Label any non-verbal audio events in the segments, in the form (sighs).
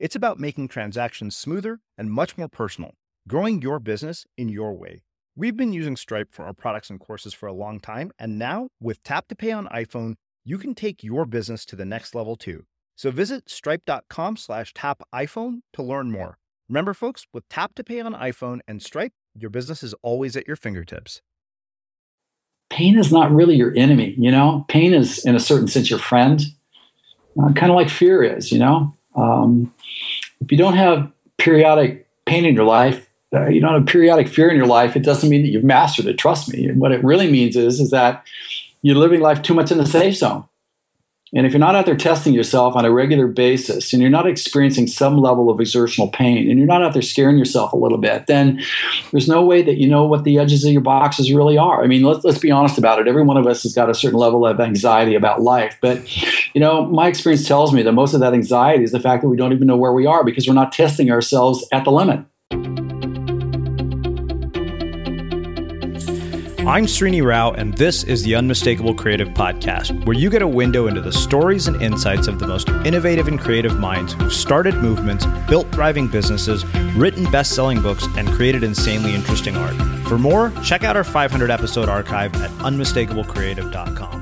It's about making transactions smoother and much more personal, growing your business in your way. We've been using Stripe for our products and courses for a long time, and now with Tap to Pay on iPhone, you can take your business to the next level too. So visit stripe.com slash tap iPhone to learn more. Remember, folks, with Tap to Pay on iPhone and Stripe, your business is always at your fingertips. Pain is not really your enemy, you know? Pain is, in a certain sense, your friend, uh, kind of like fear is, you know? Um, if you don't have periodic pain in your life, uh, you don't have periodic fear in your life, it doesn't mean that you've mastered it. Trust me. And what it really means is, is that you're living life too much in the safe zone. And if you're not out there testing yourself on a regular basis and you're not experiencing some level of exertional pain and you're not out there scaring yourself a little bit, then there's no way that you know what the edges of your boxes really are. I mean, let's, let's be honest about it. Every one of us has got a certain level of anxiety about life. But, you know, my experience tells me that most of that anxiety is the fact that we don't even know where we are because we're not testing ourselves at the limit. I'm Srini Rao, and this is the Unmistakable Creative Podcast, where you get a window into the stories and insights of the most innovative and creative minds who've started movements, built thriving businesses, written best selling books, and created insanely interesting art. For more, check out our 500 episode archive at unmistakablecreative.com.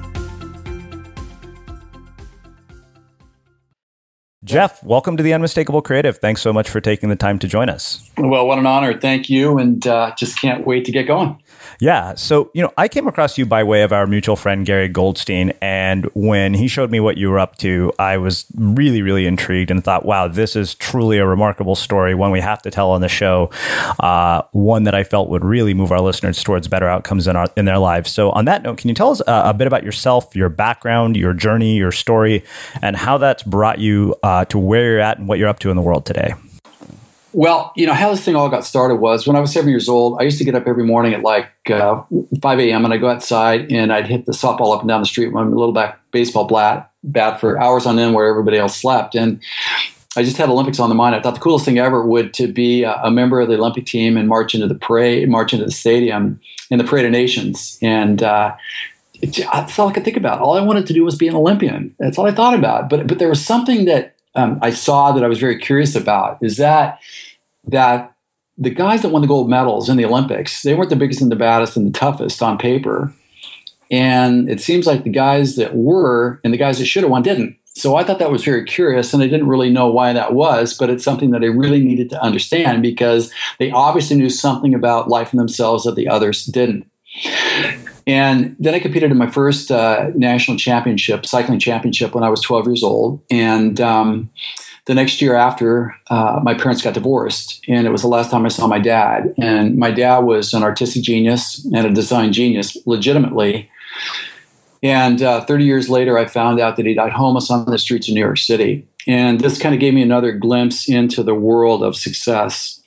Jeff, welcome to the Unmistakable Creative. Thanks so much for taking the time to join us. Well, what an honor. Thank you. And uh, just can't wait to get going. Yeah. So, you know, I came across you by way of our mutual friend, Gary Goldstein. And when he showed me what you were up to, I was really, really intrigued and thought, wow, this is truly a remarkable story, one we have to tell on the show, uh, one that I felt would really move our listeners towards better outcomes in, our, in their lives. So, on that note, can you tell us uh, a bit about yourself, your background, your journey, your story, and how that's brought you uh, to where you're at and what you're up to in the world today? Well, you know, how this thing all got started was when I was seven years old, I used to get up every morning at like uh, 5 a.m. and I'd go outside and I'd hit the softball up and down the street with my little back baseball bat, bat for hours on end where everybody else slept. And I just had Olympics on the mind. I thought the coolest thing ever would to be a, member of the Olympic team and march into the parade, march into the stadium in the Parade of Nations. And uh, that's all I could think about. All I wanted to do was be an Olympian. That's all I thought about. But but there was something that um, I saw that I was very curious about is that that the guys that won the gold medals in the Olympics, they weren't the biggest and the baddest and the toughest on paper. And it seems like the guys that were and the guys that should have won didn't. So I thought that was very curious, and I didn't really know why that was, but it's something that I really needed to understand because they obviously knew something about life and themselves that the others didn't. And then I competed in my first uh, national championship, cycling championship, when I was 12 years old. And um, the next year after, uh, my parents got divorced, and it was the last time I saw my dad. And my dad was an artistic genius and a design genius, legitimately. And uh, 30 years later, I found out that he died homeless on the streets of New York City. And this kind of gave me another glimpse into the world of success.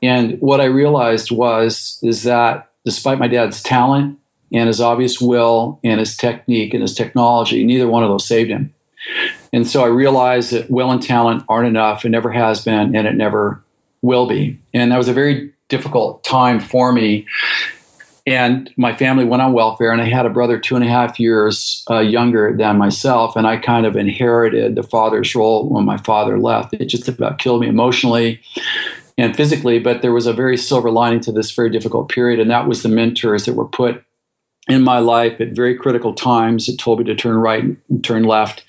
And what I realized was is that despite my dad's talent and his obvious will and his technique and his technology, neither one of those saved him. And so I realized that will and talent aren't enough. It never has been, and it never will be. And that was a very difficult time for me. And my family went on welfare, and I had a brother two and a half years uh, younger than myself. And I kind of inherited the father's role when my father left. It just about killed me emotionally and physically, but there was a very silver lining to this very difficult period, and that was the mentors that were put in my life at very critical times it told me to turn right and turn left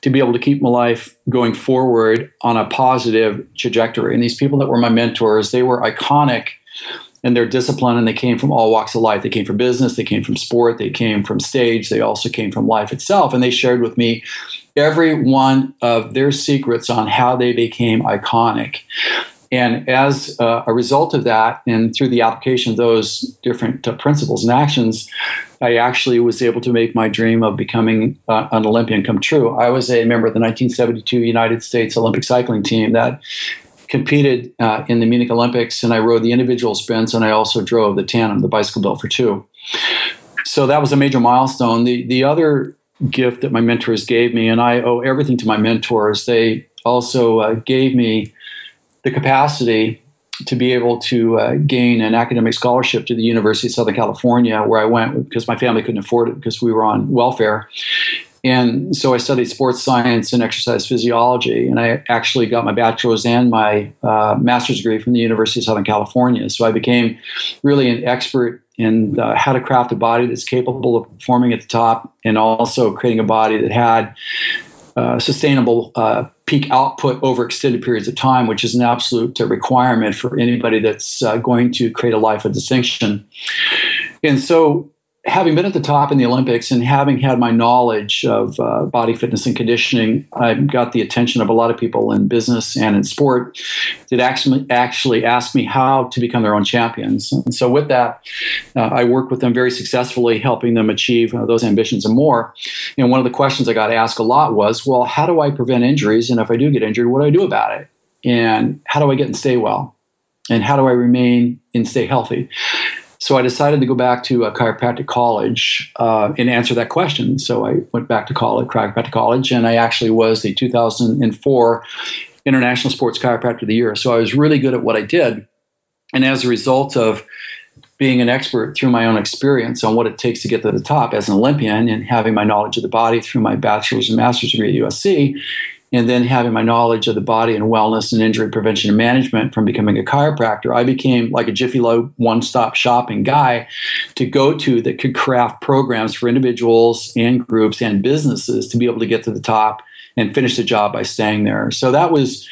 to be able to keep my life going forward on a positive trajectory. And these people that were my mentors they were iconic in their discipline and they came from all walks of life. They came from business they came from sport they came from stage they also came from life itself. And they shared with me every one of their secrets on how they became iconic and as uh, a result of that, and through the application of those different uh, principles and actions, I actually was able to make my dream of becoming uh, an Olympian come true. I was a member of the 1972 United States Olympic cycling team that competed uh, in the Munich Olympics, and I rode the individual sprints, and I also drove the tandem, the bicycle built for two. So that was a major milestone. The the other gift that my mentors gave me, and I owe everything to my mentors. They also uh, gave me the capacity to be able to uh, gain an academic scholarship to the University of Southern California, where I went because my family couldn't afford it because we were on welfare. And so I studied sports science and exercise physiology, and I actually got my bachelor's and my uh, master's degree from the University of Southern California. So I became really an expert in uh, how to craft a body that's capable of performing at the top and also creating a body that had uh, sustainable uh, peak output over extended periods of time, which is an absolute requirement for anybody that's uh, going to create a life of distinction. And so having been at the top in the Olympics and having had my knowledge of uh, body fitness and conditioning, I got the attention of a lot of people in business and in sport that actually actually asked me how to become their own champions. And so, with that, uh, I worked with them very successfully, helping them achieve uh, those ambitions and more. And one of the questions I got asked a lot was, "Well, how do I prevent injuries? And if I do get injured, what do I do about it? And how do I get and stay well? And how do I remain and stay healthy?" So I decided to go back to a chiropractic college uh, and answer that question. So I went back to college, chiropractic college, and I actually was the 2004 International Sports Chiropractor of the Year. So I was really good at what I did. And as a result of being an expert through my own experience on what it takes to get to the top as an Olympian and having my knowledge of the body through my bachelor's and master's degree at USC, and then having my knowledge of the body and wellness and injury prevention and management from becoming a chiropractor, I became like a Jiffy Lube one stop shopping guy to go to that could craft programs for individuals and groups and businesses to be able to get to the top and finish the job by staying there. So that was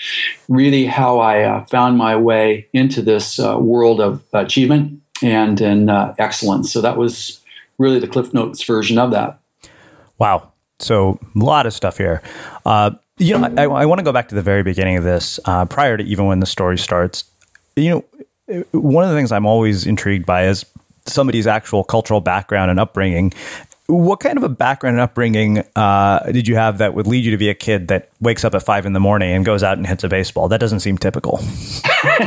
really how I uh, found my way into this uh, world of achievement and, and uh, excellence. So that was really the Cliff Notes version of that. Wow. So a lot of stuff here. You know, I, I want to go back to the very beginning of this, uh, prior to even when the story starts. You know, one of the things I'm always intrigued by is somebody's actual cultural background and upbringing. What kind of a background and upbringing uh, did you have that would lead you to be a kid that wakes up at five in the morning and goes out and hits a baseball? That doesn't seem typical. (laughs)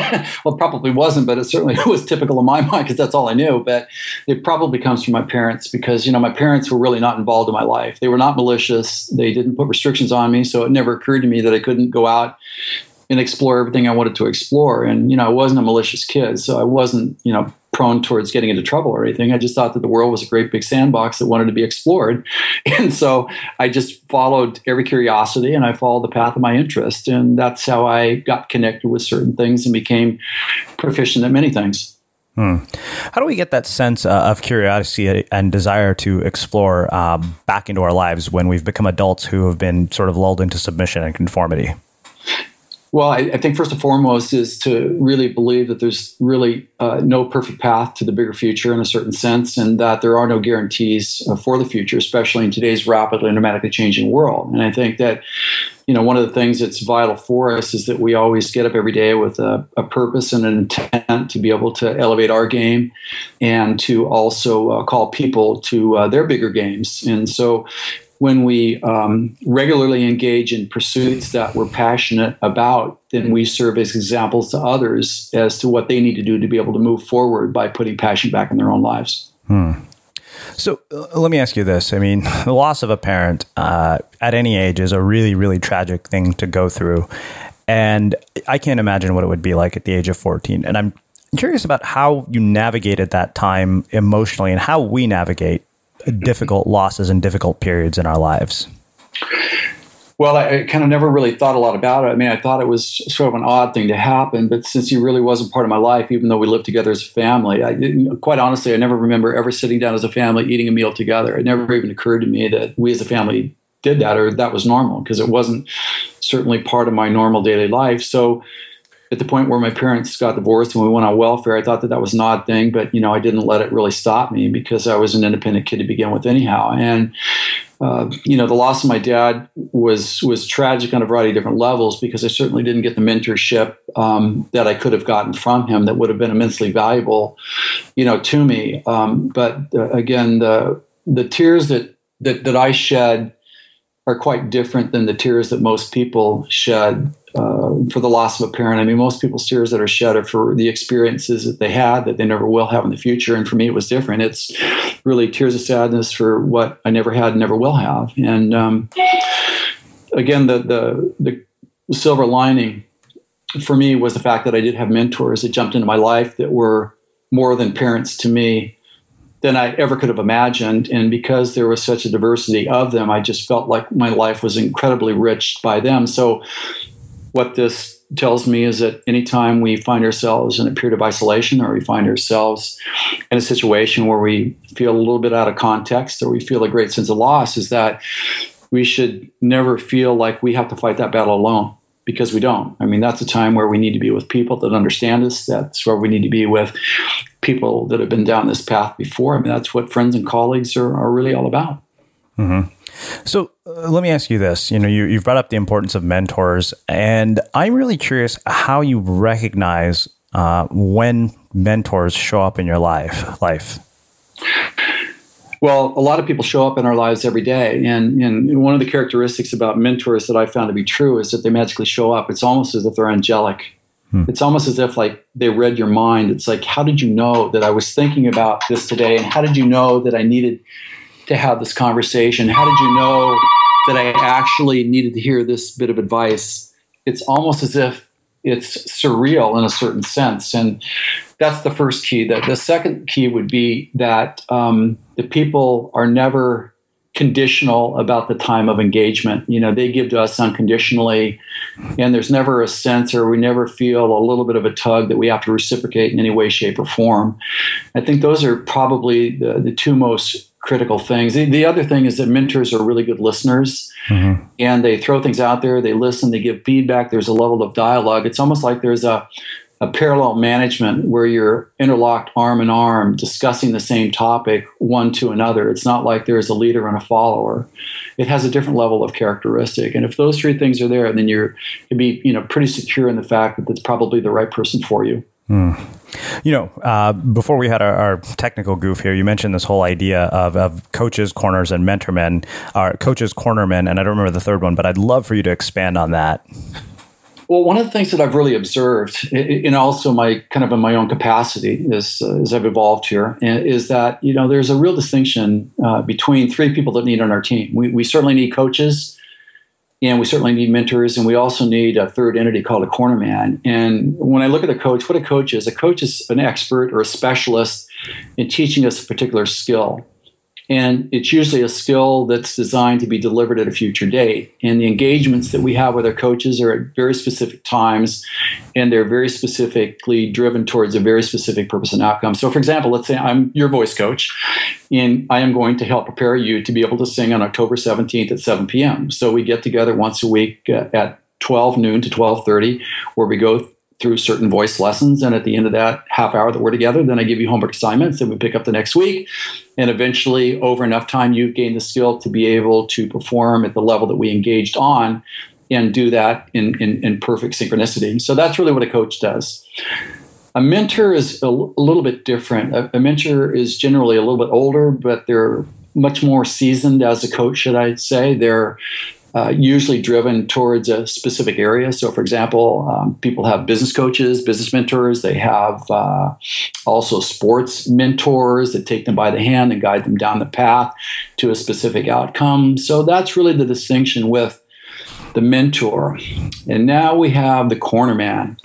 well, probably wasn't, but it certainly (laughs) was typical in my (laughs) mind because that's all I knew. But it probably comes from my parents because, you know, my parents were really not involved in my life. They were not malicious. They didn't put restrictions on me. So it never occurred to me that I couldn't go out and explore everything I wanted to explore. And, you know, I wasn't a malicious kid. So I wasn't, you know, prone towards getting into trouble or anything. I just thought that the world was a great big sandbox that wanted to be explored. (laughs) And so I just followed every curiosity and I followed the path of my interest. And that's how I got connected with certain things and became proficient at many things. Hmm. How do we get that sense uh, of curiosity and desire to explore uh, back into our lives when we've become adults who have been sort of lulled into submission and conformity? Well, I, I, think first and foremost is to really believe that there's really uh, no perfect path to the bigger future in a certain sense, and that there are no guarantees uh, for the future, especially in today's rapidly and dramatically changing world. And I think that, you know, one of the things that's vital for us is that we always get up every day with a, a purpose and an intent to be able to elevate our game and to also uh, call people to uh, their bigger games. And so, when we um, regularly engage in pursuits that we're passionate about, then we serve as examples to others as to what they need to do to be able to move forward by putting passion back in their own lives. Hmm. So uh, let me ask you this. I mean, (laughs) the loss of a parent uh, at any age is a really, really tragic thing to go through. And I can't imagine what it would be like at the age of 14. And I'm curious about how you navigated that time emotionally and how we navigate difficult losses and difficult periods in our lives? Well, I kind of never really thought a lot about it. I mean, I thought it was sort of an odd thing to happen, but since he really wasn't part of my life, even though we lived together as a family, I quite honestly, I never remember ever sitting down as a family eating a meal together. It never even occurred to me that we as a family did that or that was normal because it wasn't certainly part of my normal daily life. So at the point where my parents got divorced and we went on welfare, I thought that that was an odd thing, but you know, I didn't let it really stop me because I was an independent kid to begin with, anyhow. And uh, you know, the loss of my dad was was tragic on a variety of different levels because I certainly didn't get the mentorship um, that I could have gotten from him that would have been immensely valuable, you know, to me. Um, but uh, again, the the tears that that that I shed are quite different than the tears that most people shed uh, for the loss of a parent. I mean, most people's tears that are shed are for the experiences that they had that they never will have in the future. And for me, it was different. It's really tears of sadness for what I never had and never will have. And um, again, the, the the silver lining for me was the fact that I did have mentors that jumped into my life that were more than parents to me than I ever could have imagined. And because there was such a diversity of them, I just felt like my life was incredibly rich by them. So, what this tells me is that anytime we find ourselves in a period of isolation or we find ourselves in a situation where we feel a little bit out of context or we feel a great sense of loss, is that we should never feel like we have to fight that battle alone because we don't. I mean, that's a time where we need to be with people that understand us. That's where we need to be with people that have been down this path before. I mean, that's what friends and colleagues are, are really all about. Mm-hmm. So uh, let me ask you this. You know, you, you've brought up the importance of mentors, and I'm really curious how you recognize uh, when mentors show up in your life. Life. Well, a lot of people show up in our lives every day. And, and one of the characteristics about mentors that I found to be true is that they magically show up. It's almost as if they're angelic. Hmm. It's almost as if like they read your mind. It's like, how did you know that I was thinking about this today? And how did you know that I needed to have this conversation? How did you know that I actually needed to hear this bit of advice? It's almost as if it's surreal in a certain sense. And that's the first key. That the second key would be that um, the people are never conditional about the time of engagement. You know, they give to us unconditionally, and there's never a sense or we never feel a little bit of a tug that we have to reciprocate in any way, shape, or form. I think those are probably the, the two most critical things. The, the, other thing is that mentors are really good listeners mm-hmm. and they throw things out there, they listen, they give feedback, there's a level of dialogue. It's almost like there's a, a parallel management where you're interlocked arm in arm discussing the same topic one to another. It's not like there's a leader and a follower. It has a different level of characteristic. And if those three things are there, then you're you be you know pretty secure in the fact that it's probably the right person for you. Mm. You know, uh, before we had our, our, technical goof here, you mentioned this whole idea of, of coaches, corners, and mentor men, or coaches, cornermen, and I don't remember the third one, but I'd love for you to expand on that. Well, one of the things that I've really observed, and also my kind of in my own capacity, is uh, as I've evolved here, is that you know there's a real distinction uh, between three people that need on our team. We, we certainly need coaches, and we certainly need mentors, and we also need a third entity called a corner man. And when I look at a coach, what a coach is, a coach is an expert or a specialist in teaching us a particular skill. And it's usually a skill that's designed to be delivered at a future date. And the engagements that we have with our coaches are at very specific times, and they're very specifically driven towards a very specific purpose and outcome. So, for example, let's say I'm your voice coach, and I am going to help prepare you to be able to sing on October 17th at 7 p.m. So we get together once a week uh, at 12 noon to 12:30, where we go through certain voice lessons. And at the end of that half hour that we're together, then I give you homework assignments and we pick up the next week. And eventually, over enough time, you've gained the skill to be able to perform at the level that we engaged on and do that in, in, in perfect synchronicity. So that's really what a coach does. A mentor is a little bit different. A, a mentor is generally a little bit older, but they're much more seasoned as a coach, should I say. They're uh, usually driven towards a specific area. So, for example, um, people have business coaches, business mentors. They have uh, also sports mentors that take them by the hand and guide them down the path to a specific outcome. So, that's really the distinction with the mentor. And now we have the corner man.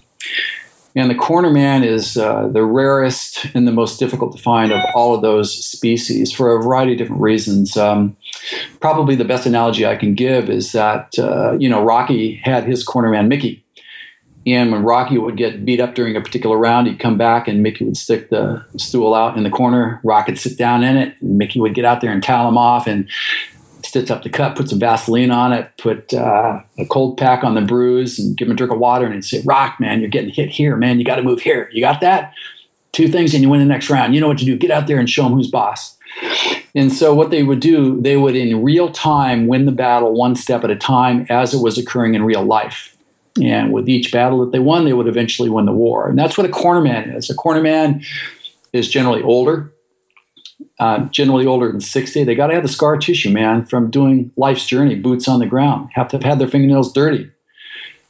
And the corner man is uh, the rarest and the most difficult to find of all of those species for a variety of different reasons. Um, probably the best analogy I can give is that, uh, you know, Rocky had his corner man, Mickey. And when Rocky would get beat up during a particular round, he'd come back and Mickey would stick the stool out in the corner. Rocky would sit down in it, and Mickey would get out there and towel him off. And stitch up the cut, put some Vaseline on it, put uh, a cold pack on the bruise, and give him a drink of water, and he'd say, "Rock, man, you're getting hit here, man. You got to move here. You got that? Two things, and you win the next round. You know what to do. Get out there and show him who's boss." And so, what they would do, they would in real time win the battle one step at a time as it was occurring in real life. And with each battle that they won, they would eventually win the war. And that's what a cornerman is. A cornerman is generally older, uh, generally older than 60, they got to have the scar tissue, man, from doing life's journey, boots on the ground, have to have had their fingernails dirty.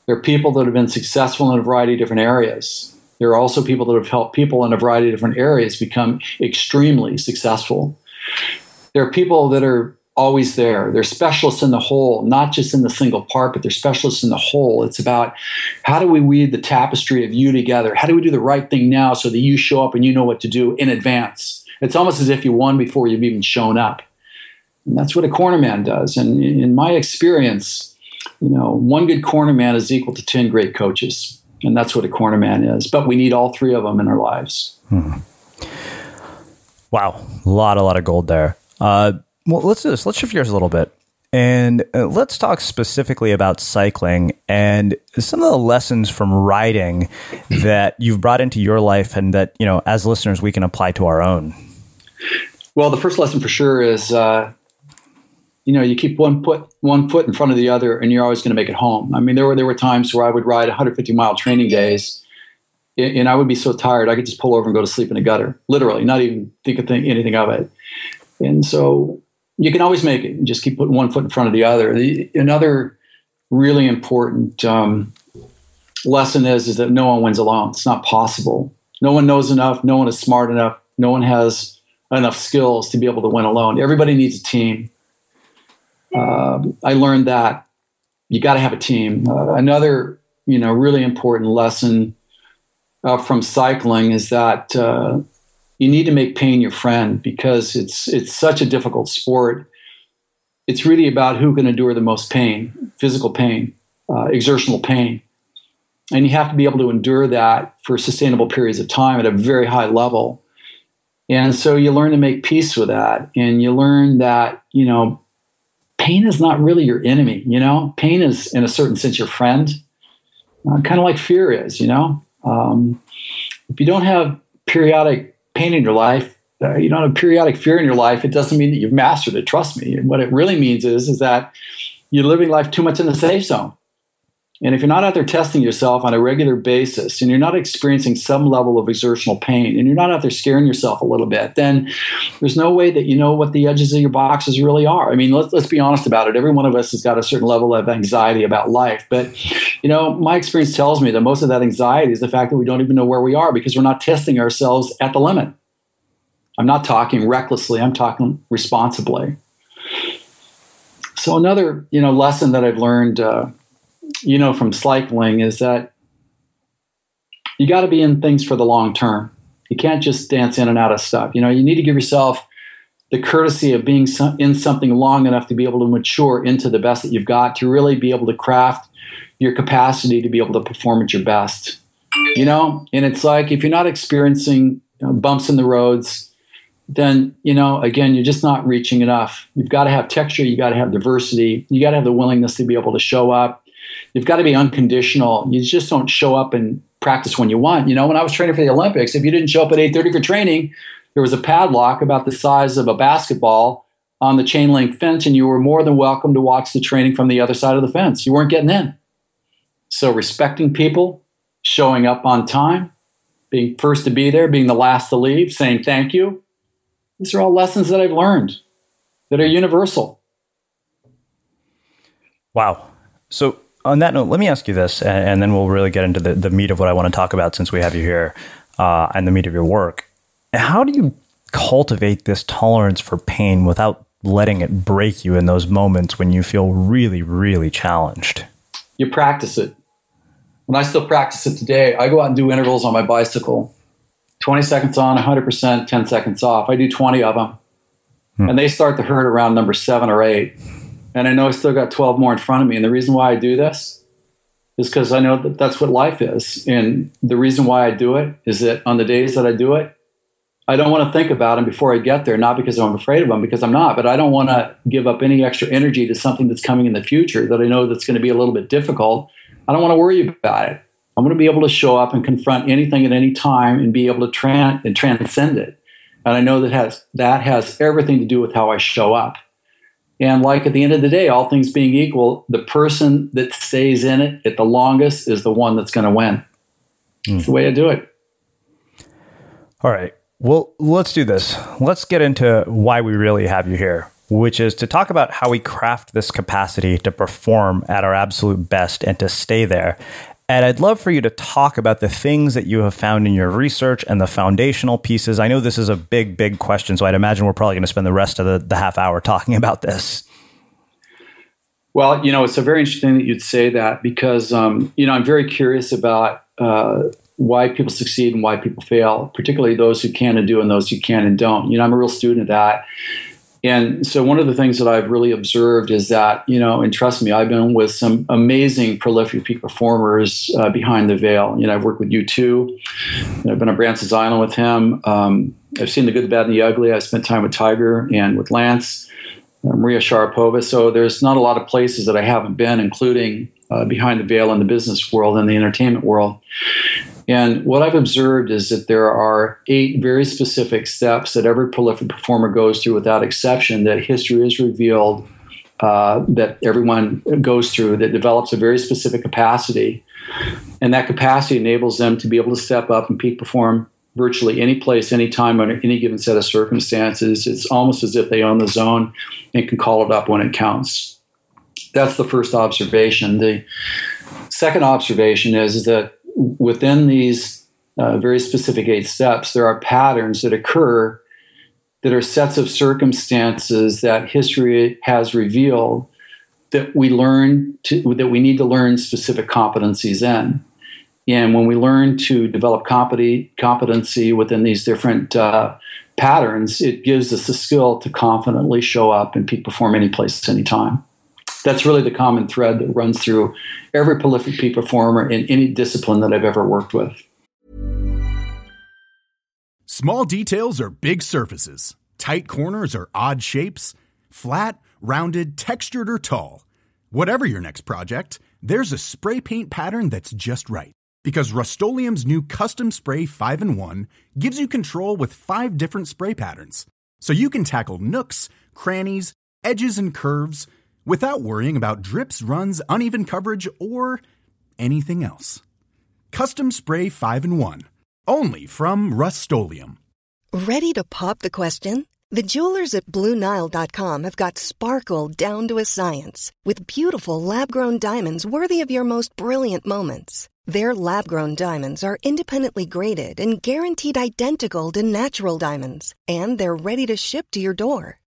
They're people that have been successful in a variety of different areas. There are also people that have helped people in a variety of different areas become extremely successful. There are people that are always there. They're specialists in the whole, not just in the single part, but they're specialists in the whole. It's about how do we weave the tapestry of you together? How do we do the right thing now so that you show up and you know what to do in advance? It's almost as if you won before you've even shown up. And that's what a corner man does. And in my experience, you know, one good corner man is equal to 10 great coaches. And that's what a corner man is. But we need all three of them in our lives. Hmm. Wow. A lot, a lot of gold there. Uh, well, let's do this. Let's shift gears a little bit. And uh, let's talk specifically about cycling and some of the lessons from riding that you've brought into your life and that, you know, as listeners, we can apply to our own. Well, the first lesson for sure is, uh, you know, you keep one foot one foot in front of the other, and you're always going to make it home. I mean, there were there were times where I would ride 150 mile training days, and I would be so tired I could just pull over and go to sleep in a gutter, literally, not even think of anything of it. And so you can always make it. just keep putting one foot in front of the other. The, another really important um, lesson is is that no one wins alone. It's not possible. No one knows enough. No one is smart enough. No one has enough skills to be able to win alone. Everybody needs a team. Uh, I learned that you got to have a team. Uh, another, you know, really important lesson uh, from cycling is that uh, you need to make pain your friend because it's it's such a difficult sport. It's really about who can endure the most pain, physical pain, uh, exertional pain, and you have to be able to endure that for sustainable periods of time at a very high level. And so you learn to make peace with that, and you learn that you know pain is not really your enemy. You know, pain is in a certain sense your friend, uh, kind of like fear is. You know, um, if you don't have periodic pain in your life, uh, you don't have periodic fear in your life, it doesn't mean that you've mastered it. Trust me. What it really means is, is that you're living life too much in the safe zone. And if you're not out there testing yourself on a regular basis and you're not experiencing some level of exertional pain and you're not out there scaring yourself a little bit, then there's no way that you know what the edges of your boxes really are. I mean, let's, let's be honest about it. Every one of us has got a certain level of anxiety about life. But, you know, my experience tells me that most of that anxiety is the fact that we don't even know where we are because we're not testing ourselves at the limit. I'm not talking recklessly, I'm talking responsibly. So, another, you know, lesson that I've learned. Uh, you know from cycling is that you got to be in things for the long term. You can't just dance in and out of stuff. You know, you need to give yourself the courtesy of being in something long enough to be able to mature into the best that you've got to really be able to craft your capacity to be able to perform at your best. You know, and it's like if you're not experiencing bumps in the roads, then you know again you're just not reaching enough. You've got to have texture, you got to have diversity, you got to have the willingness to be able to show up you've got to be unconditional. You just don't show up and practice when you want. You know, when I was training for the Olympics, if you didn't show up at 8:30 for training, there was a padlock about the size of a basketball on the chain link fence, and you were more than welcome to watch the training from the other side of the fence. You weren't getting in. So respecting people, showing up on time, being first to be there, being the last to leave, saying thank you. These are all lessons that I've learned that are universal. Wow. So on that note, let me ask you this, and, and, then we'll really get into the, the meat of what I want to talk about since we have you here uh, and the meat of your work. How do you cultivate this tolerance for pain without letting it break you in those moments when you feel really, really challenged? You practice it. And I still practice it today. I go out and do intervals on my bicycle 20 seconds on, 100%, 10 seconds off. I do 20 of them. Hmm. And they start to hurt around number seven or eight and I know I still got 12 more in front of me. And the reason why I do this is because I know that that's what life is. And the reason why I do it is that on the days that I do it, I don't want to think about them before I get there, not because I'm afraid of them, because I'm not, but I don't want to give up any extra energy to something that's coming in the future that I know that's going to be a little bit difficult. I don't want to worry about it. I'm going to be able to show up and confront anything at any time and be able to tran- and transcend it. And I know that has that has everything to do with how I show up. And like at the end of the day, all things being equal, the person that stays in it at the longest is the one that's going to win. Mm. It's the way I do it. All right. Well, let's do this. Let's get into why we really have you here, which is to talk about how we craft this capacity to perform at our absolute best and to stay there. And I'd love for you to talk about the things that you have found in your research and the foundational pieces. I know this is a big, big question, so I'd imagine we're probably going to spend the rest of the, the half hour talking about this. Well, you know, it's a very interesting that you'd say that because, um, you know, I'm very curious about uh, why people succeed and why people fail, particularly those who can and do and those who can and don't. You know, I'm a real student of that. And so one of the things that I've really observed is that, you know, and trust me, I've been with some amazing prolific peak performers uh, behind the veil. You know, I've worked with U2. I've been on Branson's Island with him. Um, I've seen the good, the bad, and the ugly. I spent time with Tiger and with Lance. uh, Maria Sharapova. So there's not a lot of places that I haven't been, including uh, behind the veil in the business world and the entertainment world. And what I've observed is that there are eight very specific steps that every prolific performer goes through without exception that history has revealed uh, that everyone goes through that develops a very specific capacity. And that capacity enables them to be able to step up and peak perform virtually any place, any time, under any given set of circumstances. It's almost as if they own the zone and can call it up when it counts. That's the first observation. The second observation is, is that within these uh, very specific eight steps, there are patterns that occur that are sets of circumstances that history has revealed that we learn to, that we need to learn specific competencies in. And when we learn to develop competency within these different uh, patterns, it gives us the skill to confidently show up and peak perform any place, anytime. That's really the common thread that runs through every prolific peak performer in any discipline that I've ever worked with. Small details are big surfaces, tight corners are odd shapes, flat, rounded, textured, or tall. Whatever your next project, there's a spray paint pattern that's just right because Rust-Oleum's new Custom Spray 5 and 1 gives you control with five different spray patterns. So you can tackle nooks, crannies, edges, and curves without worrying about drips, runs, uneven coverage, or anything else. Custom Spray 5 and 1. Only from Rust-Oleum. Ready to pop the question? The jewelers at BlueNile.com have got sparkle down to a science with beautiful lab grown diamonds worthy of your most brilliant moments. Their lab grown diamonds are independently graded and guaranteed identical to natural diamonds, and they're ready to ship to your door.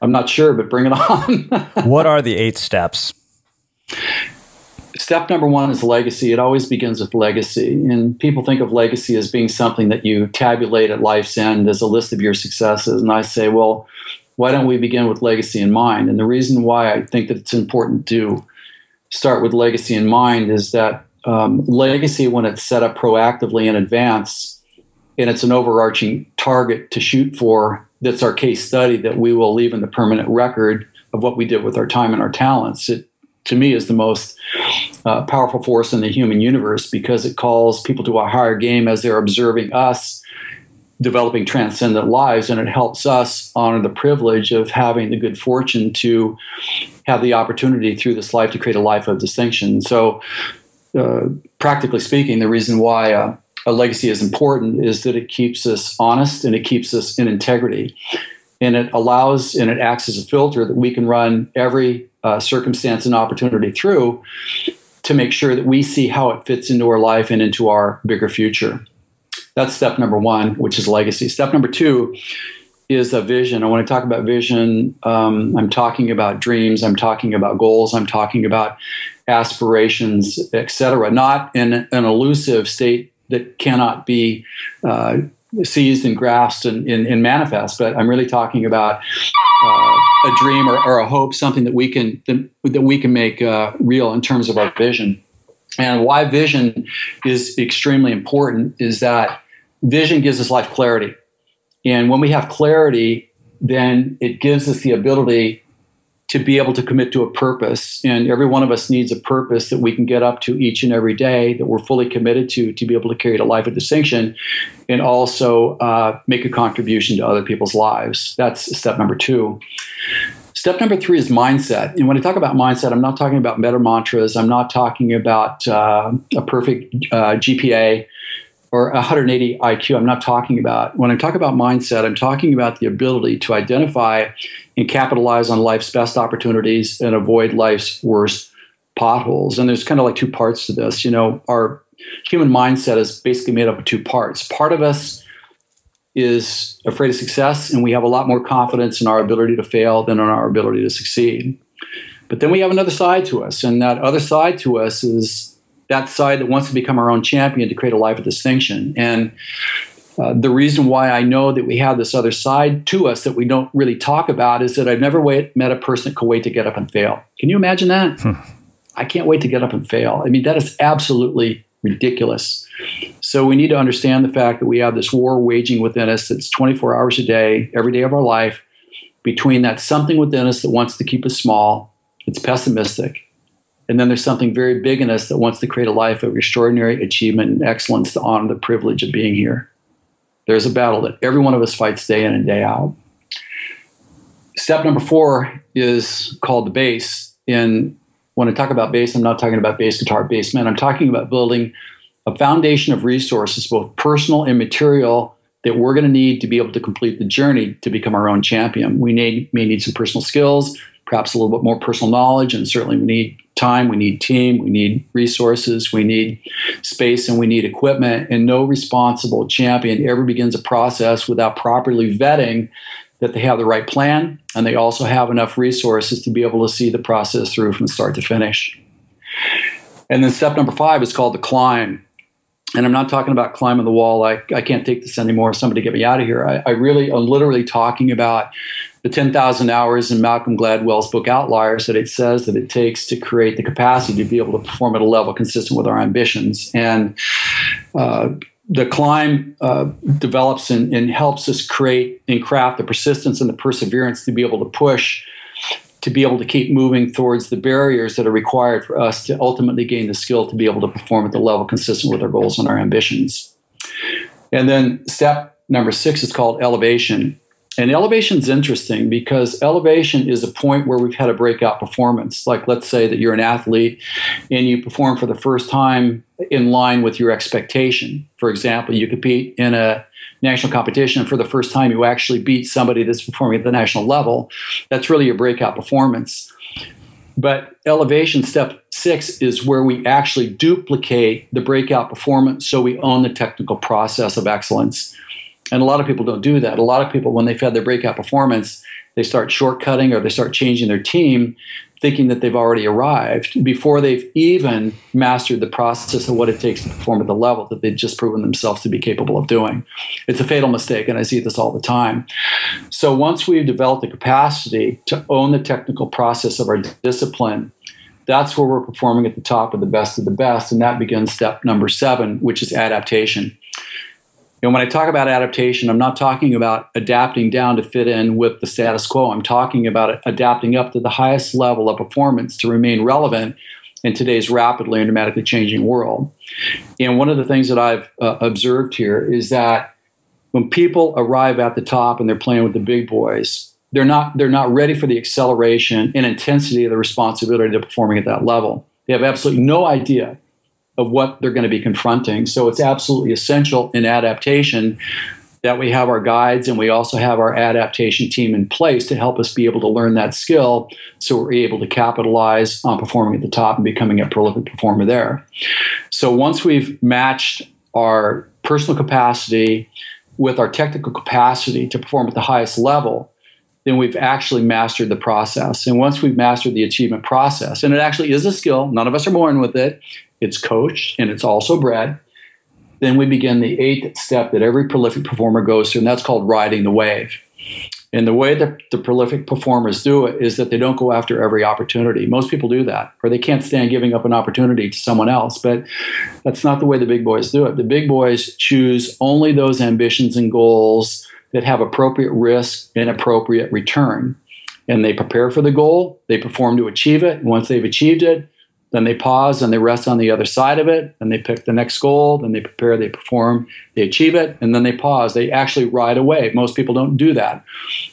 I'm not sure, but bring it on. (laughs) what are the eight steps? Step number one is legacy. It always begins with legacy. And people think of legacy as being something that you tabulate at life's end as a list of your successes. And I say, well, why don't we begin with legacy in mind? And the reason why I think that it's important to start with legacy in mind is that um, legacy, when it's set up proactively in advance, and it's an overarching target to shoot for, that's our case study that we will leave in the permanent record of what we did with our time and our talents. It, to me, is the most uh, powerful force in the human universe because it calls people to a higher game as they're observing us developing transcendent lives, and it helps us honor the privilege of having the good fortune to have the opportunity through this life to create a life of distinction. So, uh, practically speaking, the reason why uh, a legacy is important is that it keeps us honest and it keeps us in integrity. And it allows and it acts as a filter that we can run every uh, circumstance and opportunity through to make sure that we see how it fits into our life and into our bigger future. That's step number one, which is legacy. Step number two is a vision. I want to talk about vision, um, I'm talking about dreams, I'm talking about goals, I'm talking about aspirations, etc. Not in an elusive state that cannot be uh, seized and grasped and, and, and, manifest, but I'm really talking about uh, a dream or, or, a hope, something that we can that, we can make uh, real in terms of our vision. And why vision is extremely important is that vision gives us life clarity. And when we have clarity, then it gives us the ability to be able to commit to a purpose. And every one of us needs a purpose that we can get up to each and every day that we're fully committed to to be able to create a life of distinction and also uh, make a contribution to other people's lives. That's step number two. Step number three is mindset. And when I talk about mindset, I'm not talking about meta mantras. I'm not talking about uh, a perfect uh, GPA or 180 IQ. I'm not talking about, when I talk about mindset, I'm talking about the ability to identify and capitalize on life's best opportunities and avoid life's worst potholes. And there's kind of like two parts to this. You know, our human mindset is basically made up of two parts. Part of us is afraid of success, and we have a lot more confidence in our ability to fail than in our ability to succeed. But then we have another side to us, and that other side to us is that side that wants to become our own champion to create a life of distinction. And uh, the reason why I know that we have this other side to us that we don't really talk about is that I've never wait, met a person that can wait to get up and fail. Can you imagine that? Hmm. I can't wait to get up and fail. I mean, that is absolutely ridiculous. So we need to understand the fact that we have this war waging within us that's 24 hours a day, every day of our life, between that something within us that wants to keep us small, it's pessimistic, and then there's something very big in us that wants to create a life of extraordinary achievement and excellence to honor the privilege of being here. There's a battle that every one of us fights day in and day out. Step number four is called the base. And when I talk about base, I'm not talking about bass guitar, bass man. I'm talking about building a foundation of resources, both personal and material, that we're going to need to be able to complete the journey to become our own champion. We need, may need some personal skills, perhaps a little bit more personal knowledge, and certainly we need time, we need team, we need resources, we need space, and we need equipment. And no responsible champion ever begins a process without properly vetting that they have the right plan and they also have enough resources to be able to see the process through from start to finish. And then step number five is called the climb. And I'm not talking about climbing the wall. I, I can't take this anymore. Somebody get me out of here. I, I really am literally talking about the 10,000 hours in Malcolm Gladwell's book Outliers that it says that it takes to create the capacity to be able to perform at a level consistent with our ambitions. And uh, the climb uh, develops and, and, helps us create and craft the persistence and the perseverance to be able to push, to be able to keep moving towards the barriers that are required for us to ultimately gain the skill to be able to perform at the level consistent with our goals and our ambitions. And then step number six is called elevation. And elevation is interesting because elevation is a point where we've had a breakout performance. Like, let's say that you're an athlete and you perform for the first time in line with your expectation. For example, you compete in a national competition for the first time, you actually beat somebody that's performing at the national level. That's really a breakout performance. But elevation step six is where we actually duplicate the breakout performance so we own the technical process of excellence. And a lot of people don't do that. A lot of people, when they've had their breakout performance, they start shortcutting or they start changing their team, thinking that they've already arrived before they've even mastered the process of what it takes to perform at the level that they've just proven themselves to be capable of doing. It's a fatal mistake, and I see this all the time. So once we've developed the capacity to own the technical process of our discipline, that's where we're performing at the top of the best of the best. And that begins step number seven, which is adaptation And when I talk about adaptation, I'm not talking about adapting down to fit in with the status quo. I'm talking about adapting up to the highest level of performance to remain relevant in today's rapidly and dramatically changing world. And one of the things that I've uh, observed here is that when people arrive at the top and they're playing with the big boys, they're not they're not ready for the acceleration and intensity of the responsibility of performing at that level. They have absolutely no idea of what they're going to be confronting. So it's absolutely essential in adaptation that we have our guides and we also have our adaptation team in place to help us be able to learn that skill so we're able to capitalize on performing at the top and becoming a prolific performer there. So once we've matched our personal capacity with our technical capacity to perform at the highest level, then we've actually mastered the process. And once we've mastered the achievement process, and it actually is a skill, none of us are born with it, it's coached and it's also bred. Then we begin the eighth step that every prolific performer goes through, and that's called riding the wave. And the way that the prolific performers do it is that they don't go after every opportunity. Most people do that, or they can't stand giving up an opportunity to someone else. But that's not the way the big boys do it. The big boys choose only those ambitions and goals that have appropriate risk and appropriate return. And they prepare for the goal, they perform to achieve it. And once they've achieved it, then they pause and they rest on the other side of it. Then they pick the next goal. Then they prepare, they perform, they achieve it, and then they pause. They actually ride away. Most people don't do that.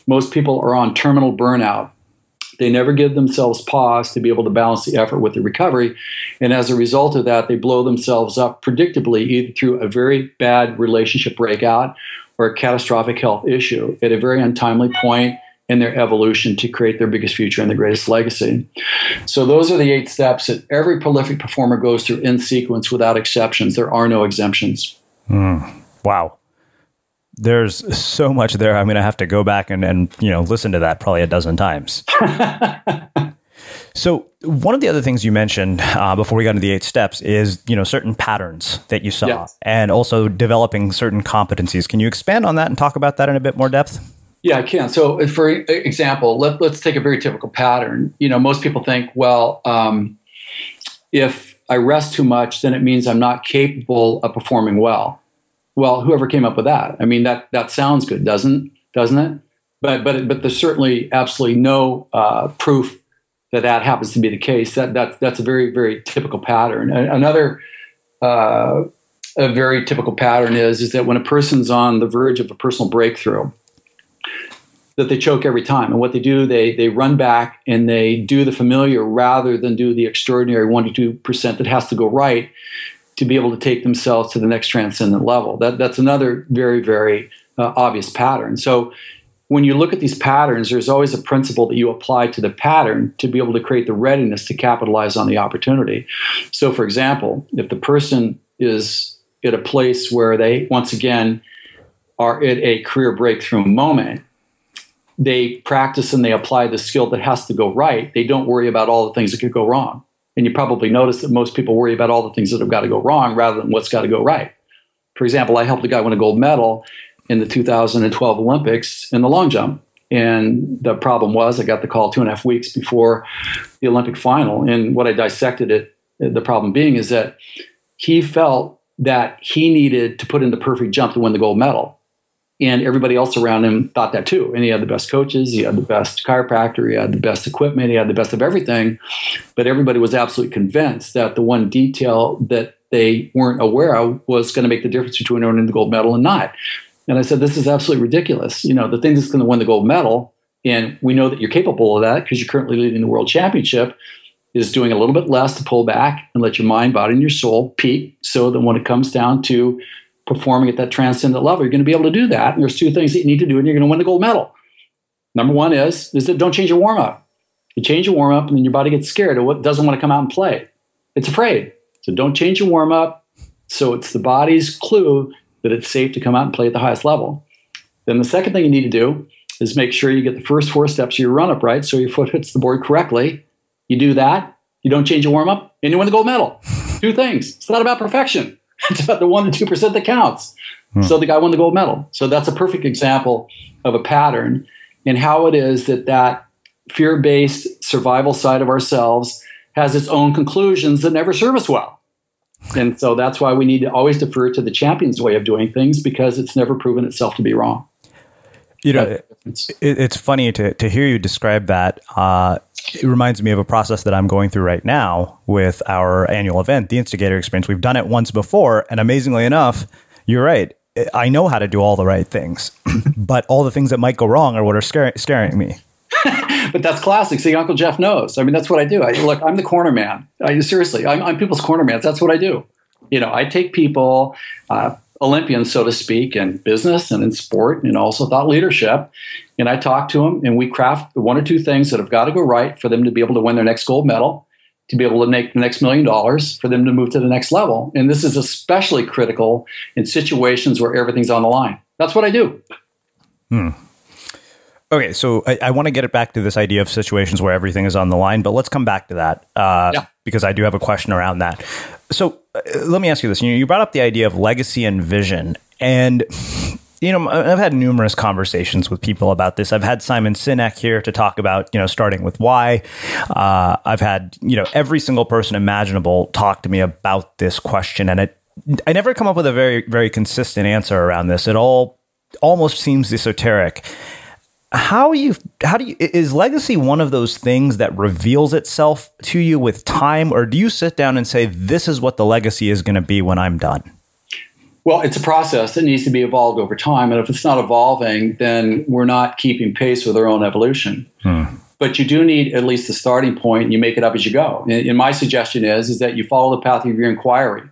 Most people are on terminal burnout. They never give themselves pause to be able to balance the effort with the recovery. And as a result of that, they blow themselves up predictably either through a very bad relationship breakout or a catastrophic health issue at a very untimely point in their evolution to create their biggest future and the greatest legacy. So, those are the eight steps that every prolific performer goes through in sequence without exceptions. There are no exemptions. Mm, wow. There's so much there. I'm going to have to go back and, and you know listen to that probably a dozen times. (laughs) so one of the other things you mentioned uh, before we got into the eight steps is you know certain patterns that you saw, yes. and also developing certain competencies. Can you expand on that and talk about that in a bit more depth? Yeah, I can. So, for example, let, us take a very typical pattern. You know, most people think, well, um, if I rest too much, then it means I'm not capable of performing well. Well, whoever came up with that? I mean, that that sounds good, doesn't doesn't it? But but but there's certainly absolutely no uh, proof that that happens to be the case. That that that's a very very typical pattern. Another uh, a very typical pattern is is that when a person's on the verge of a personal breakthrough that they choke every time. And what they do, they they run back and they do the familiar rather than do the extraordinary one to two percent that has to go right to be able to take themselves to the next transcendent level. That that's another very very uh, obvious pattern. So when you look at these patterns, there's always a principle that you apply to the pattern to be able to create the readiness to capitalize on the opportunity. So, for example, if the person is at a place where they once again are at a career breakthrough moment they practice and they apply the skill that has to go right. They don't worry about all the things that could go wrong. And you probably notice that most people worry about all the things that have got to go wrong rather than what's got to go right. For example, I helped a guy win a gold medal in the 2012 Olympics in the long jump. And the problem was, I got the call two and a half weeks before the Olympic final. And what I dissected it, the problem being is that he felt that he needed to put in the perfect jump to win the gold medal and everybody else around him thought that too. And he had the best coaches, he had the best chiropractor, he had the best equipment, he had the best of everything. But everybody was absolutely convinced that the one detail that they weren't aware of was going to make the difference between earning the gold medal and not. And I said, this is absolutely ridiculous. You know, the thing that's going to win the gold medal, and we know that you're capable of that because you're currently leading the world championship, is doing a little bit less to pull back and let your mind, body, and your soul peak so that when it comes down to performing at that transcendent level, you're going to be able to do that. And there's two things that you need to do, and you're going to win the gold medal. Number one is is that don't change your warm up. You change your warm up, and then your body gets scared what doesn't want to come out and play. It's afraid. So don't change your warm up. So it's the body's clue that it's safe to come out and play at the highest level. Then the second thing you need to do is make sure you get the first four steps of your run up right, so your foot hits the board correctly. You do that. You don't change your warm up, and you win the gold medal. Two things. It's not about perfection. It's about the one to two percent that counts. Hmm. So the guy won the gold medal. So that's a perfect example of a pattern and how it is that that fear-based survival side of ourselves has its own conclusions that never serve us well. And so that's why we need to always defer to the champion's way of doing things because it's never proven itself to be wrong. You know, it's, it's funny to, to hear you describe that. Uh, it reminds me of a process that I'm going through right now with our annual event, the Instigator Experience. We've done it once before, and amazingly enough, you're right. I know how to do all the right things, (clears throat) but all the things that might go wrong are what are scaring, scaring me. (laughs) but that's classic. See, Uncle Jeff knows. I mean, that's what I do. I, look, I'm the corner man. I, seriously, I'm, I'm, people's corner man. That's what I do. You know, I take people, uh, Olympians, so to speak, in business and in sport, and also thought leadership, and I talk to them, and we craft the one or two things that have got to go right for them to be able to win their next gold medal, to be able to make the next million dollars, for them to move to the next level. And this is especially critical in situations where everything's on the line. That's what I do. Hmm. Okay, so I, I want to get it back to this idea of situations where everything is on the line, but let's come back to that uh, yeah. because I do have a question around that. So uh, let me ask you this: you, you brought up the idea of legacy and vision, and you know I've had numerous conversations with people about this. I've had Simon Sinek here to talk about you know starting with why. Uh, I've had you know every single person imaginable talk to me about this question, and it I never come up with a very very consistent answer around this. It all almost seems esoteric how you how do you is legacy one of those things that reveals itself to you with time or do you sit down and say this is what the legacy is going to be when i'm done well it's a process that needs to be evolved over time and if it's not evolving then we're not keeping pace with our own evolution. Hmm. but you do need at least a starting point and you make it up as you go. And, and my suggestion is is that you follow the path of your inquiry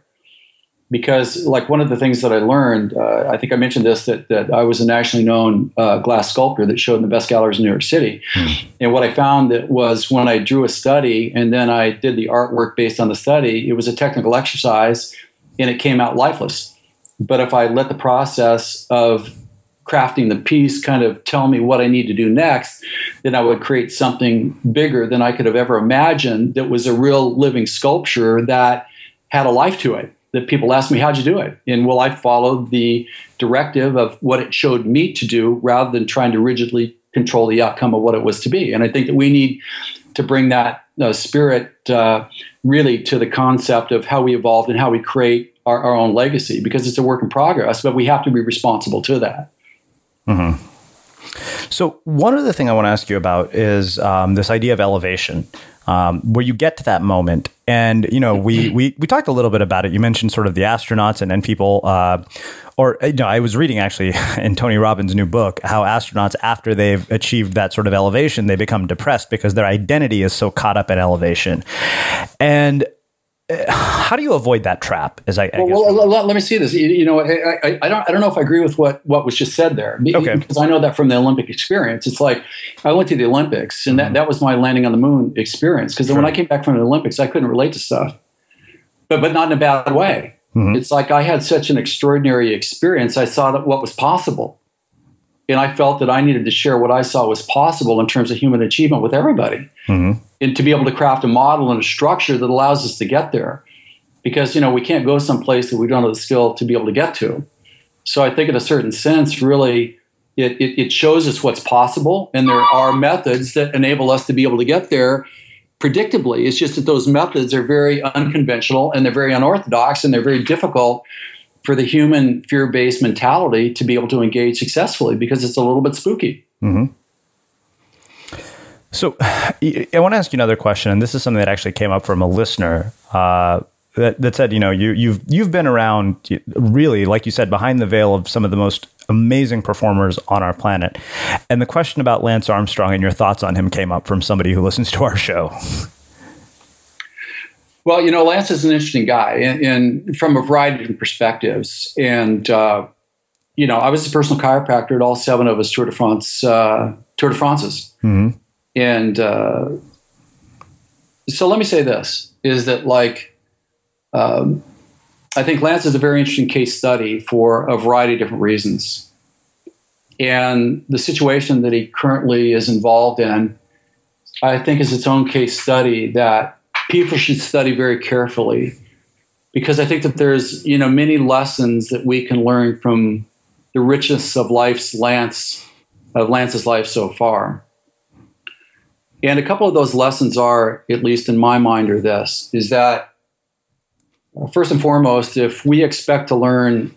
because like one of the things that I learned, uh, I think I mentioned this that that I was a nationally known uh, glass sculptor that showed in the best galleries in New York City, mm. and what I found that was when I drew a study and then I did the artwork based on the study, it was a technical exercise, and it came out lifeless. But if I let the process of crafting the piece kind of tell me what I need to do next, then I would create something bigger than I could have ever imagined that was a real living sculpture that had a life to it that people ask me, How'd you do it? And will I follow the directive of what it showed me to do rather than trying to rigidly control the outcome of what it was to be? And I think that we need to bring that uh, spirit uh, really to the concept of how we evolved and how we create our, our, own legacy because it's a work in progress, but we have to be responsible to that. Mm-hmm. So, one other thing I want to ask you about is um, this idea of elevation um, where you get to that moment. And you know, we (clears throat) we we talked a little bit about it. You mentioned sort of the astronauts and then people. Uh, or you know, I was reading actually (laughs) in Tony Robbins' new book how astronauts, after they've achieved that sort of elevation, they become depressed because their identity is so caught up in elevation. And (sighs) how do you avoid that trap? As I, I well, well let, me see this. You, you know, I, I, I, don't I don't know if I agree with what what was just said there. Okay. Because I know that from the Olympic experience. It's like I went to the Olympics, and mm-hmm. that, that was my landing on the moon experience. Because sure. when I came back from the Olympics, I couldn't relate to stuff, but but not in a bad way. Mm-hmm. It's like I had such an extraordinary experience. I saw that what was possible, and I felt that I needed to share what I saw was possible in terms of human achievement with everybody. Mm-hmm and to be able to craft a model and a structure that allows us to get there. Because you know we can't go someplace that we don't have the skill to be able to get to. So I think, in a certain sense, really, it, it, it shows us what's possible, and there are methods that enable us to be able to get there predictably. It's just that those methods are very unconventional and they're very unorthodox and they're very difficult for the human fear based mentality to be able to engage successfully because it's a little bit spooky. Mm-hmm. So, (sighs) I want to ask you another question, and this is something that actually came up from a listener uh, that, that said, you know, you, you've you've been around, really, like you said, behind the veil of some of the most amazing performers on our planet, and the question about Lance Armstrong and your thoughts on him came up from somebody who listens to our show. (laughs) Well, you know, Lance is an interesting guy, and, and from a variety of different perspectives, and uh, you know, I was a personal chiropractor at all seven of his Tour de France uh, Tour de France's. Mm-hmm and uh, so let me say this is that like um, I think Lance is a very interesting case study for a variety of different reasons. And the situation that he currently is involved in, I think, is its own case study that people should study very carefully because I think that there's you know many lessons that we can learn from the richness of life's Lance of Lance's life so far. And a couple of those lessons are, at least in my mind, are this is that uh, first and foremost, if we expect to learn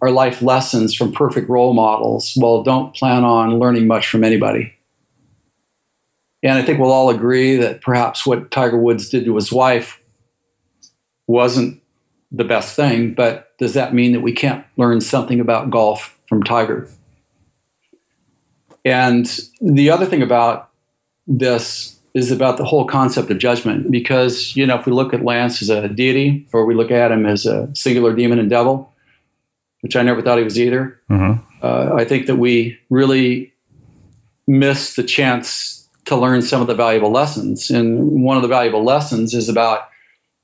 our life lessons from perfect role models, well, don't plan on learning much from anybody. And I think we'll all agree that perhaps what Tiger Woods did to his wife wasn't the best thing, but does that mean that we can't learn something about golf from Tiger? And the other thing about this is about the whole concept of judgment, because, you know, if we look at Lance as a deity or we look at him as a singular demon and devil, which I never thought he was either, mm-hmm. uh, I think that we really miss the chance to learn some of the valuable lessons. And one of the valuable lessons is about,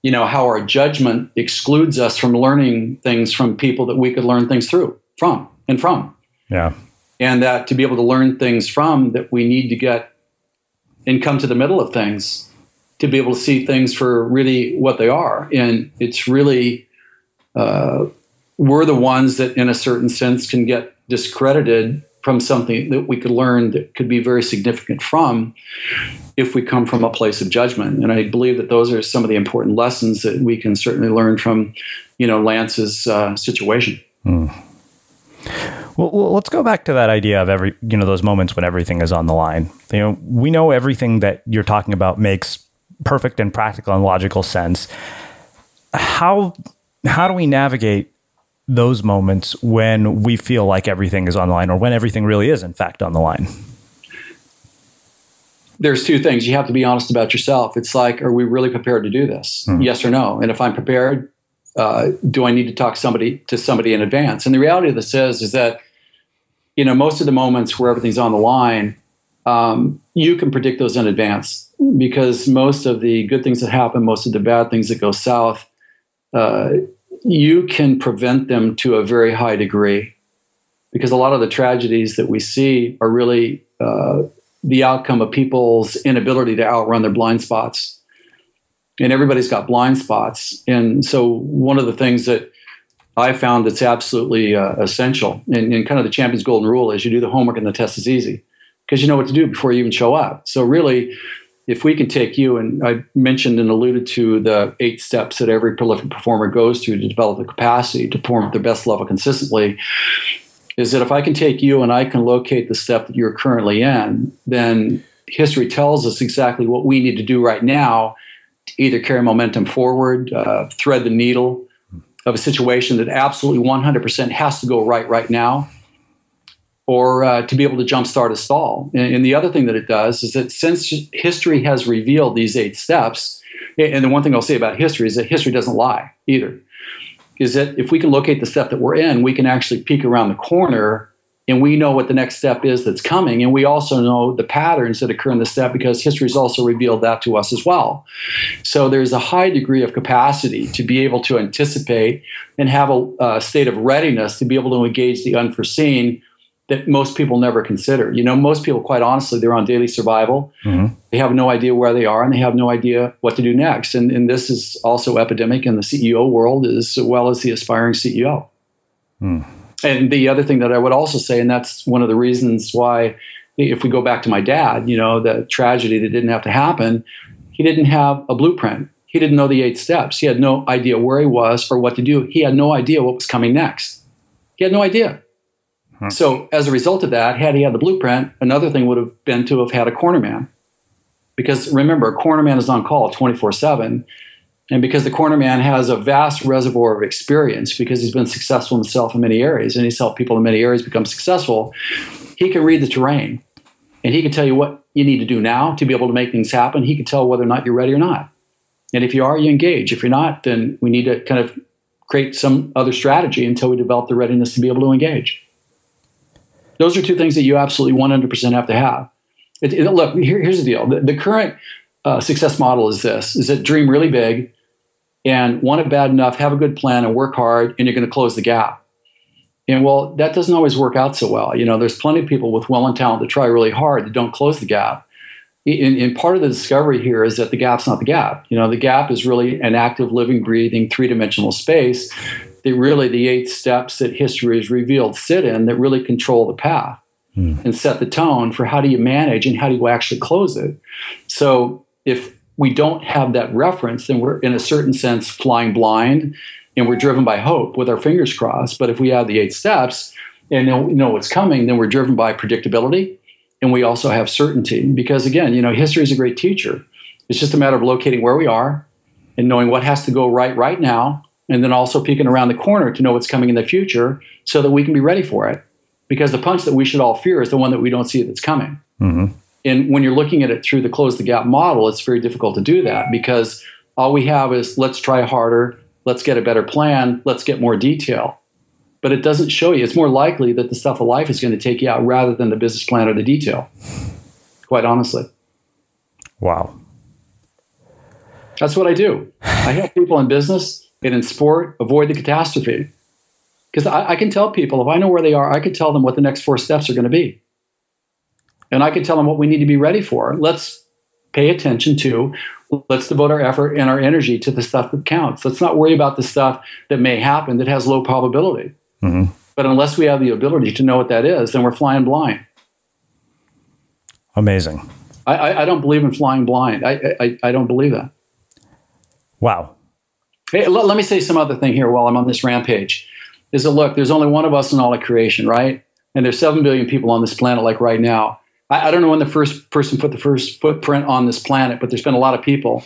you know, how our judgment excludes us from learning things from people that we could learn things through, from, and from. Yeah. And that to be able to learn things from, that we need to get and come to the middle of things to be able to see things for really what they are. And it's really, uh, we're the ones that, in a certain sense, can get discredited from something that we could learn that could be very significant from if we come from a place of judgment. And I believe that those are some of the important lessons that we can certainly learn from, you know, Lance's uh, situation. Mm. Well, let's go back to that idea of every, you know, those moments when everything is on the line. You know, we know everything that you're talking about makes perfect and practical and logical sense. How how do we navigate those moments when we feel like everything is on the line or when everything really is in fact on the line? There's two things. You have to be honest about yourself. It's like, are we really prepared to do this? Mm-hmm. Yes or no? And if I'm prepared, uh, do I need to talk somebody to somebody in advance? And the reality of this is, is that you know most of the moments where everything's on the line, um, you can predict those in advance because most of the good things that happen, most of the bad things that go south, uh, you can prevent them to a very high degree because a lot of the tragedies that we see are really uh, the outcome of people's inability to outrun their blind spots. And everybody's got blind spots. And so, one of the things that I found that's absolutely uh, essential, and, and kind of the champion's golden rule is you do the homework and the test is easy because you know what to do before you even show up. So, really, if we can take you, and I mentioned and alluded to the eight steps that every prolific performer goes through to develop the capacity to perform at their best level consistently, is that if I can take you and I can locate the step that you're currently in, then history tells us exactly what we need to do right now to either carry momentum forward, uh, thread the needle of a situation that absolutely 100% has to go right right now, or uh, to be able to jumpstart a stall. And, and, the other thing that it does is that since history has revealed these eight steps, and the one thing I'll say about history is that history doesn't lie either, is that if we can locate the step that we're in, we can actually peek around the corner and we know what the next step is that's coming. And we also know the patterns that occur in the step because history has also revealed that to us as well. So there's a high degree of capacity to be able to anticipate and have a, a state of readiness to be able to engage the unforeseen that most people never consider. You know, most people, quite honestly, they're on daily survival. Mm-hmm. They have no idea where they are and they have no idea what to do next. And, and this is also epidemic in the CEO world as well as the aspiring CEO. Mm. And the other thing that I would also say, and that's one of the reasons why, if we go back to my dad, you know, the tragedy that didn't have to happen, he didn't have a blueprint. He didn't know the eight steps. He had no idea where he was or what to do. He had no idea what was coming next. He had no idea. So as a result of that, had he had the blueprint, another thing would have been to have had a cornerman. Because remember, a cornerman is on call 24 7. And because the cornerman has a vast reservoir of experience, because he's been successful himself in many areas and he's helped people in many areas become successful, he can read the terrain and he can tell you what you need to do now to be able to make things happen. He can tell whether or not you're ready or not. And if you are, you engage. If you're not, then we need to kind of create some other strategy until we develop the readiness to be able to engage. Those are two things that you absolutely 100% have to have. It, it, look, here, here's the deal. The, the current uh, success model is this, is that dream really big and want it bad enough, have a good plan and work hard and you're going to close the gap. And well, that doesn't always work out so well. You know, there's plenty of people with will and talent that try really hard that don't close the gap. And, and part of the discovery here is that the gap's not the gap. You know, the gap is really an active, living, breathing, three dimensional space that really the eight steps that history has revealed sit in that really control the path mm. and set the tone for how do you manage and how do you actually close it. So if we don't have that reference, then we're in a certain sense flying blind and we're driven by hope with our fingers crossed. But if we have the eight steps and know, know what's coming, then we're driven by predictability and we also have certainty. Because again, you know, history is a great teacher. It's just a matter of locating where we are and knowing what has to go right right now, and then also peeking around the corner to know what's coming in the future so that we can be ready for it. Because the punch that we should all fear is the one that we don't see that's coming. Mm-hmm. And when you're looking at it through the close the gap model, it's very difficult to do that because all we have is let's try harder, let's get a better plan, let's get more detail. But it doesn't show you. It's more likely that the stuff of life is going to take you out rather than the business plan or the detail. Quite honestly. Wow. That's what I do. I help people in business and in sport avoid the catastrophe. Because I, I, can tell people if I know where they are, I can tell them what the next four steps are going to be and I can tell them what we need to be ready for. Let's pay attention to, let's devote our effort and our energy to the stuff that counts. Let's not worry about the stuff that may happen that has low probability. Mm-hmm. But unless we have the ability to know what that is, then we're flying blind. Amazing. I, I, I don't believe in flying blind. I, I, I don't believe that. Wow. Hey, let, let me say some other thing here while I'm on this rampage. Is that look, there's only one of us in all of creation, right? And there's seven billion people on this planet, like right now. I, I don't know when the first person put the first footprint on this planet, but there's been a lot of people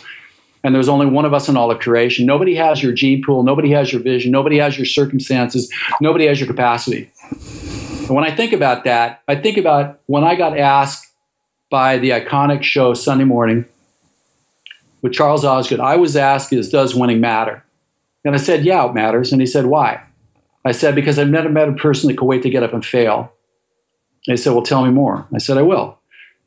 and there's only one of us in all of creation. Nobody has your gene pool, nobody has your vision, nobody has your circumstances, nobody has your capacity. And when I think about that, I think about when I got asked by the iconic show Sunday Morning with Charles Osgood, I was asked, is does winning matter? And I said, yeah, it matters. And he said, why? I said, because I've never met a person that could wait to get up and fail. He said, Well, tell me more. I said, I will.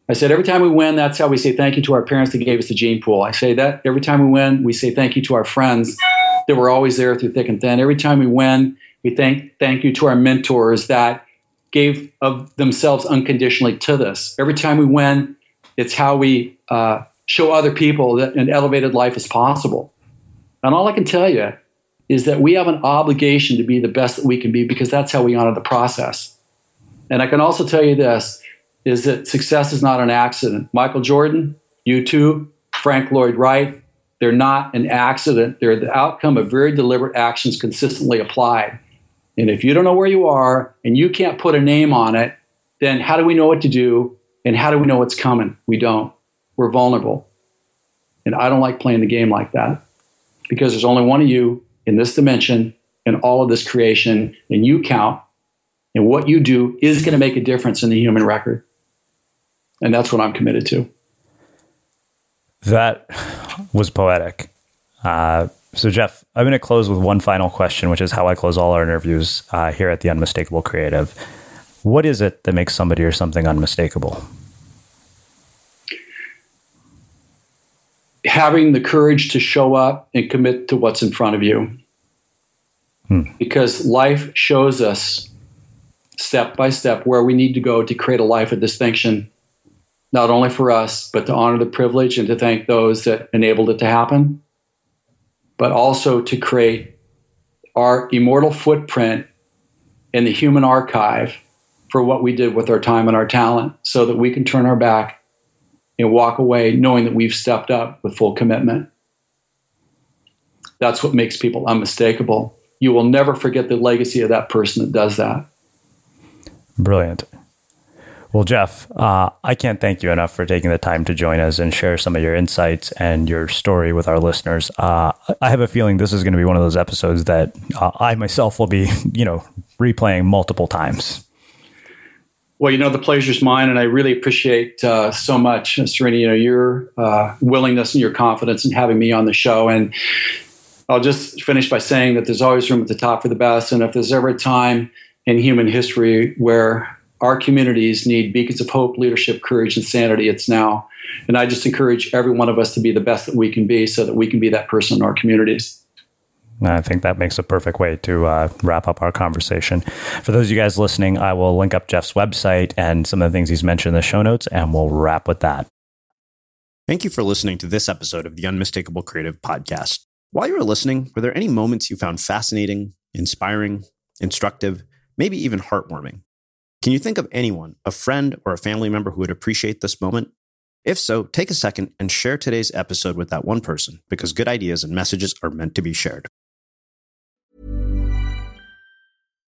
I said, Every time we win, that's how we say thank you to our parents that gave us the gene pool. I say that every time we win, we say thank you to our friends that were always there through thick and thin. Every time we win, we thank, thank you to our mentors that gave of themselves unconditionally to this. Every time we win, it's how we uh, show other people that an elevated life is possible. And all I can tell you is that we have an obligation to be the best that we can be because that's how we honor the process. And I can also tell you this is that success is not an accident. Michael Jordan, U2, Frank Lloyd Wright, they're not an accident. They're the outcome of very deliberate actions consistently applied. And if you don't know where you are and you can't put a name on it, then how do we know what to do? And how do we know what's coming? We don't. We're vulnerable. And I don't like playing the game like that because there's only one of you in this dimension in all of this creation, and you count and what you do is going to make a difference in the human record. And that's what I'm committed to. That was poetic. Uh, so, Jeff, I'm going to close with one final question, which is how I close all our interviews uh, here at the Unmistakable Creative. What is it that makes somebody or something unmistakable? Having the courage to show up and commit to what's in front of you. Hmm. Because life shows us step by step where we need to go to create a life of distinction, not only for us, but to honor the privilege and to thank those that enabled it to happen, but also to create our immortal footprint in the human archive for what we did with our time and our talent so that we can turn our back and walk away knowing that we've stepped up with full commitment. That's what makes people unmistakable. You will never forget the legacy of that person that does that. Brilliant. Well, Jeff, uh, I can't thank you enough for taking the time to join us and share some of your insights and your story with our listeners. Uh, I have a feeling this is going to be one of those episodes that uh, I myself will be, (laughs) you know, replaying multiple times. Well, you know, the pleasure's mine, and I really appreciate uh, so much, Srini, you know, your uh, willingness and your confidence in having me on the show. And I'll just finish by saying that there's always room at the top for the best. And if there's ever a time in human history where our communities need beacons of hope, leadership, courage, and sanity. It's now. And I just encourage every one of us to be the best that we can be so that we can be that person in our communities. I think that makes a perfect way to uh, wrap up our conversation. For those of you guys listening, I will link up Jeff's website and some of the things he's mentioned in the show notes, and we'll wrap with that. Thank you for listening to this episode of the Unmistakable Creative Podcast. While you were listening, were there any moments you found fascinating, inspiring, instructive, maybe even heartwarming. Can you think of anyone, a friend or a family member who would appreciate this moment? If so, take a second and share today's episode with that one person because good ideas and messages are meant to be shared.